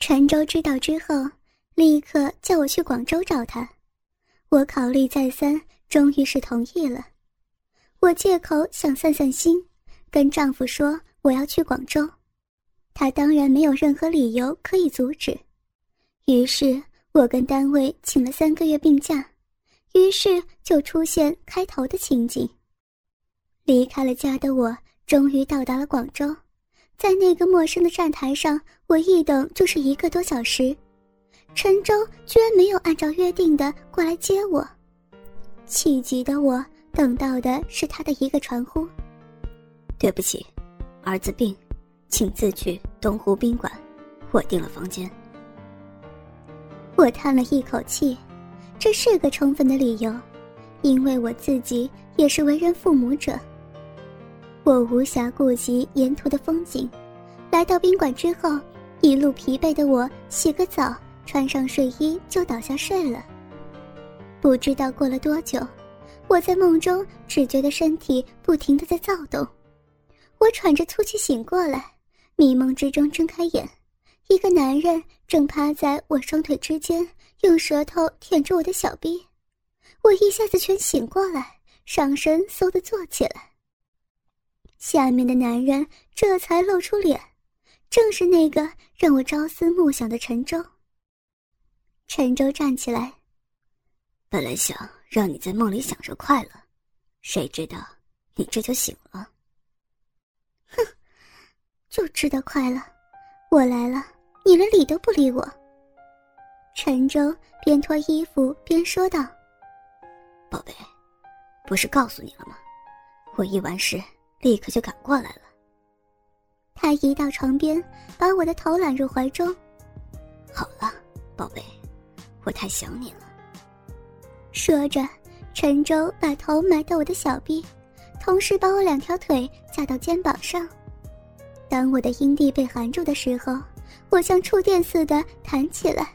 陈舟知道之后，立刻叫我去广州找他。我考虑再三，终于是同意了。我借口想散散心，跟丈夫说我要去广州，他当然没有任何理由可以阻止。于是我跟单位请了三个月病假，于是就出现开头的情景。离开了家的我，终于到达了广州。在那个陌生的站台上，我一等就是一个多小时。陈州居然没有按照约定的过来接我，气急的我等到的是他的一个传呼：“对不起，儿子病，请自去东湖宾馆，我订了房间。”我叹了一口气，这是个充分的理由，因为我自己也是为人父母者。我无暇顾及沿途的风景，来到宾馆之后，一路疲惫的我洗个澡，穿上睡衣就倒下睡了。不知道过了多久，我在梦中只觉得身体不停的在躁动，我喘着粗气醒过来，迷梦之中睁开眼，一个男人正趴在我双腿之间，用舌头舔着我的小臂，我一下子全醒过来，上身嗖的坐起来。下面的男人这才露出脸，正是那个让我朝思暮想的陈州。陈州站起来，本来想让你在梦里享受快乐，谁知道你这就醒了。哼，就知道快乐，我来了，你连理都不理我。陈州边脱衣服边说道：“宝贝，不是告诉你了吗？我一完事。”立刻就赶过来了。他移到床边，把我的头揽入怀中。好了，宝贝，我太想你了。说着，陈州把头埋到我的小臂，同时把我两条腿架到肩膀上。当我的阴蒂被含住的时候，我像触电似的弹起来。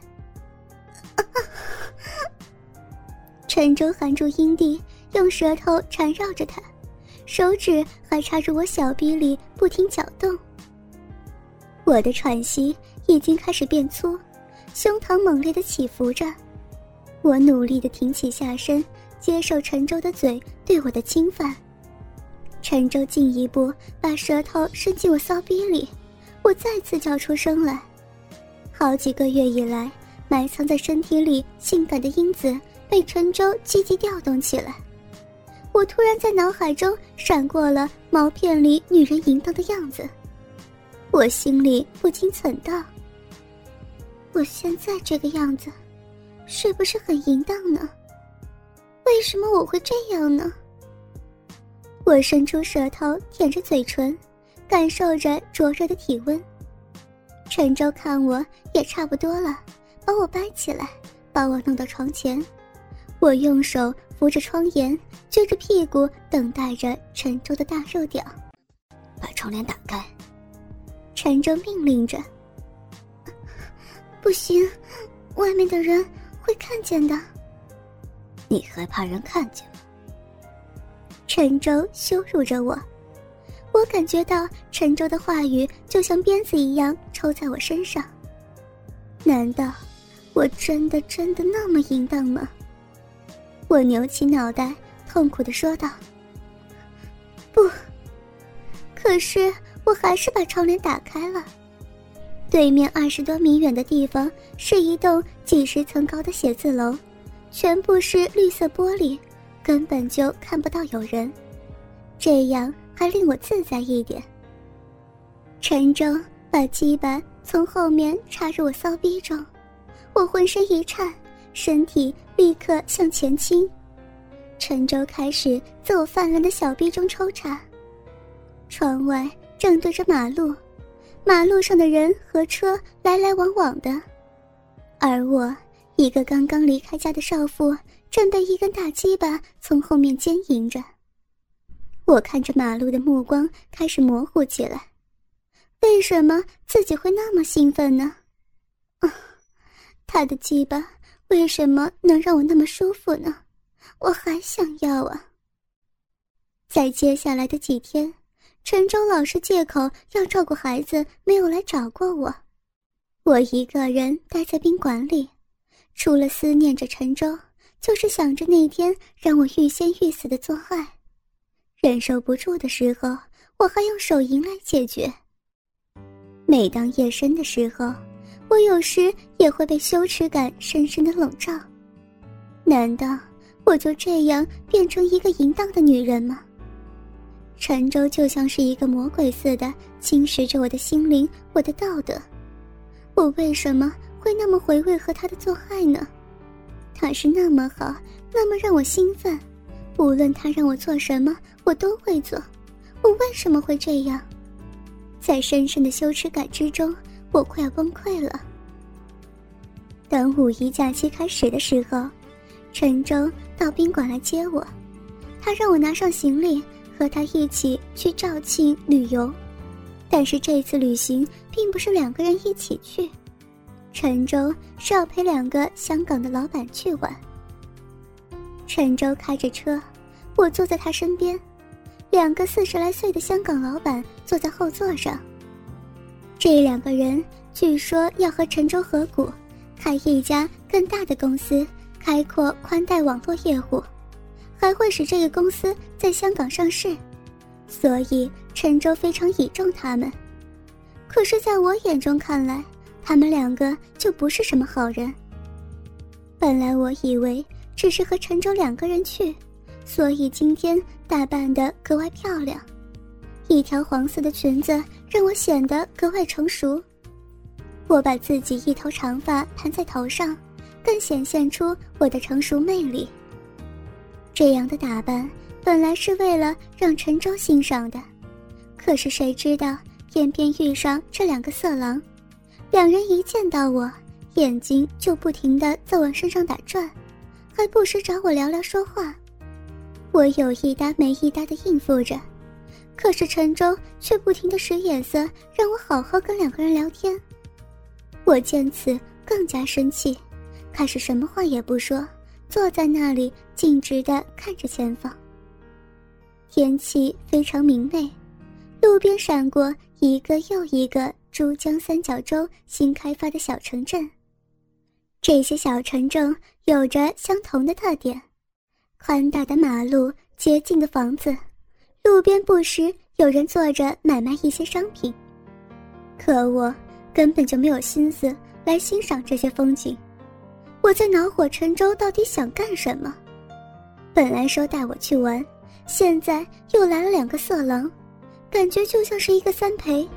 陈州含住阴蒂，用舌头缠绕着它。手指还插入我小臂里，不停搅动。我的喘息已经开始变粗，胸膛猛烈的起伏着。我努力的挺起下身，接受陈州的嘴对我的侵犯。陈州进一步把舌头伸进我骚逼里，我再次叫出声来。好几个月以来，埋藏在身体里性感的因子被陈州积极调动起来。我突然在脑海中闪过了毛片里女人淫荡的样子，我心里不禁忖道：“我现在这个样子，是不是很淫荡呢？为什么我会这样呢？”我伸出舌头舔着嘴唇，感受着灼热的体温。陈州看我也差不多了，把我掰起来，把我弄到床前。我用手扶着窗沿，撅着屁股等待着陈州的大肉屌。把窗帘打开，陈州命令着。不行，外面的人会看见的。你害怕人看见吗？陈州羞辱着我，我感觉到陈州的话语就像鞭子一样抽在我身上。难道我真的真的那么淫荡吗？我扭起脑袋，痛苦的说道：“不。”可是我还是把窗帘打开了。对面二十多米远的地方是一栋几十层高的写字楼，全部是绿色玻璃，根本就看不到有人。这样还令我自在一点。陈州把鸡巴从后面插入我骚逼中，我浑身一颤。身体立刻向前倾，陈州开始在我泛滥的小臂中抽插。窗外正对着马路，马路上的人和车来来往往的，而我一个刚刚离开家的少妇，正被一根大鸡巴从后面奸淫着。我看着马路的目光开始模糊起来，为什么自己会那么兴奋呢？啊，他的鸡巴。为什么能让我那么舒服呢？我还想要啊。在接下来的几天，陈州老是借口要照顾孩子，没有来找过我。我一个人待在宾馆里，除了思念着陈舟，就是想着那天让我欲仙欲死的做爱。忍受不住的时候，我还用手淫来解决。每当夜深的时候，我有时也会被羞耻感深深的笼罩。难道我就这样变成一个淫荡的女人吗？陈舟就像是一个魔鬼似的侵蚀着我的心灵，我的道德。我为什么会那么回味和他的做爱呢？他是那么好，那么让我兴奋，无论他让我做什么，我都会做。我为什么会这样？在深深的羞耻感之中，我快要崩溃了。等五一假期开始的时候，陈舟到宾馆来接我，他让我拿上行李，和他一起去肇庆旅游。但是这次旅行并不是两个人一起去，陈舟是要陪两个香港的老板去玩。陈舟开着车，我坐在他身边，两个四十来岁的香港老板坐在后座上。这两个人据说要和陈舟合股，开一家更大的公司，开阔宽带网络业务，还会使这个公司在香港上市。所以陈舟非常倚重他们，可是在我眼中看来，他们两个就不是什么好人。本来我以为只是和陈舟两个人去，所以今天打扮得格外漂亮，一条黄色的裙子让我显得格外成熟。我把自己一头长发盘在头上，更显现出我的成熟魅力。这样的打扮。本来是为了让陈舟欣赏的，可是谁知道偏偏遇上这两个色狼，两人一见到我，眼睛就不停的在我身上打转，还不时找我聊聊说话。我有一搭没一搭的应付着，可是陈舟却不停的使眼色，让我好好跟两个人聊天。我见此更加生气，开始什么话也不说，坐在那里径直的看着前方。天气非常明媚，路边闪过一个又一个珠江三角洲新开发的小城镇。这些小城镇有着相同的特点：宽大的马路、洁净的房子，路边不时有人坐着买卖一些商品。可我根本就没有心思来欣赏这些风景，我在恼火陈舟到底想干什么。本来说带我去玩。现在又来了两个色狼，感觉就像是一个三陪。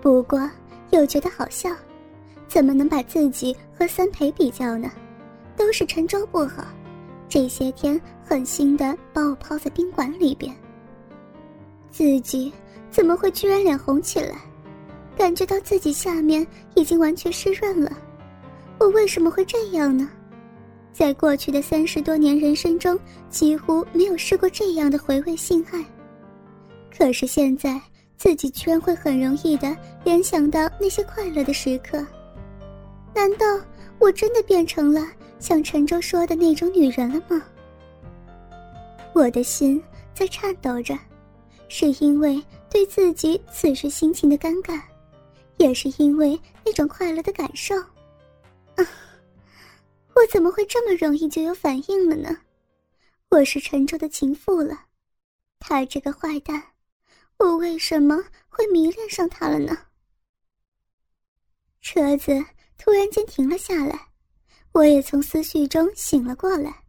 不过又觉得好笑，怎么能把自己和三陪比较呢？都是陈舟不好，这些天狠心的把我抛在宾馆里边。自己怎么会居然脸红起来？感觉到自己下面已经完全湿润了。我为什么会这样呢？在过去的三十多年人生中，几乎没有试过这样的回味性爱。可是现在，自己居然会很容易的联想到那些快乐的时刻。难道我真的变成了像陈舟说的那种女人了吗？我的心在颤抖着，是因为对自己此时心情的尴尬，也是因为那种快乐的感受。啊！我怎么会这么容易就有反应了呢？我是陈舟的情妇了，他这个坏蛋，我为什么会迷恋上他了呢？车子突然间停了下来，我也从思绪中醒了过来。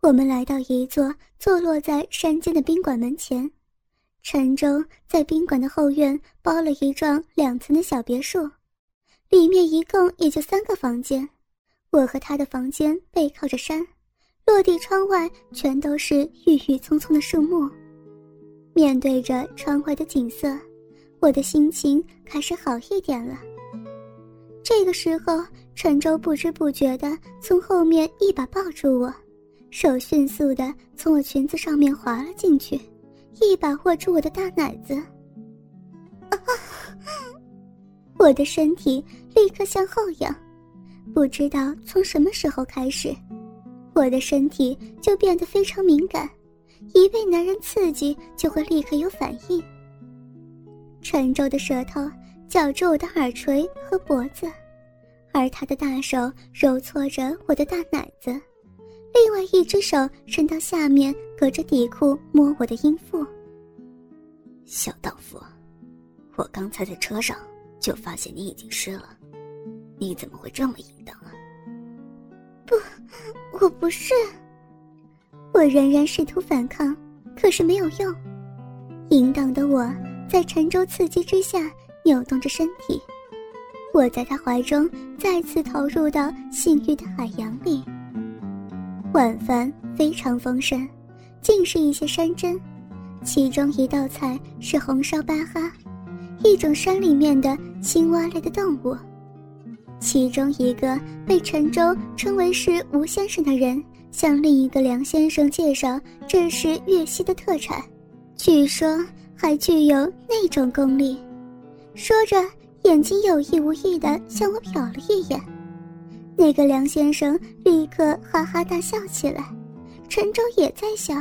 我们来到一座坐落在山间的宾馆门前，陈舟在宾馆的后院包了一幢两层的小别墅，里面一共也就三个房间。我和他的房间背靠着山，落地窗外全都是郁郁葱葱的树木。面对着窗外的景色，我的心情开始好一点了。这个时候，陈舟不知不觉地从后面一把抱住我，手迅速地从我裙子上面滑了进去，一把握住我的大奶子。我的身体立刻向后仰。不知道从什么时候开始，我的身体就变得非常敏感，一被男人刺激就会立刻有反应。沉重的舌头绞住我的耳垂和脖子，而他的大手揉搓着我的大奶子，另外一只手伸到下面，隔着底裤摸我的阴腹。小荡妇，我刚才在车上就发现你已经湿了，你怎么会这么淫荡啊？不，我不是。我仍然试图反抗，可是没有用。淫荡的我在沉舟刺激之下。扭动着身体，我在他怀中再次投入到性欲的海洋里。晚饭非常丰盛，尽是一些山珍，其中一道菜是红烧巴哈，一种山里面的青蛙类的动物。其中一个被陈州称为是吴先生的人，向另一个梁先生介绍这是粤西的特产，据说还具有那种功力。说着，眼睛有意无意地向我瞟了一眼。那个梁先生立刻哈哈大笑起来，陈州也在笑，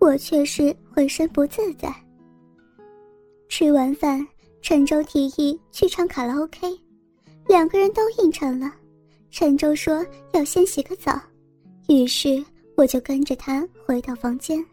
我却是浑身不自在。吃完饭，陈州提议去唱卡拉 OK，两个人都应承了。陈舟说要先洗个澡，于是我就跟着他回到房间。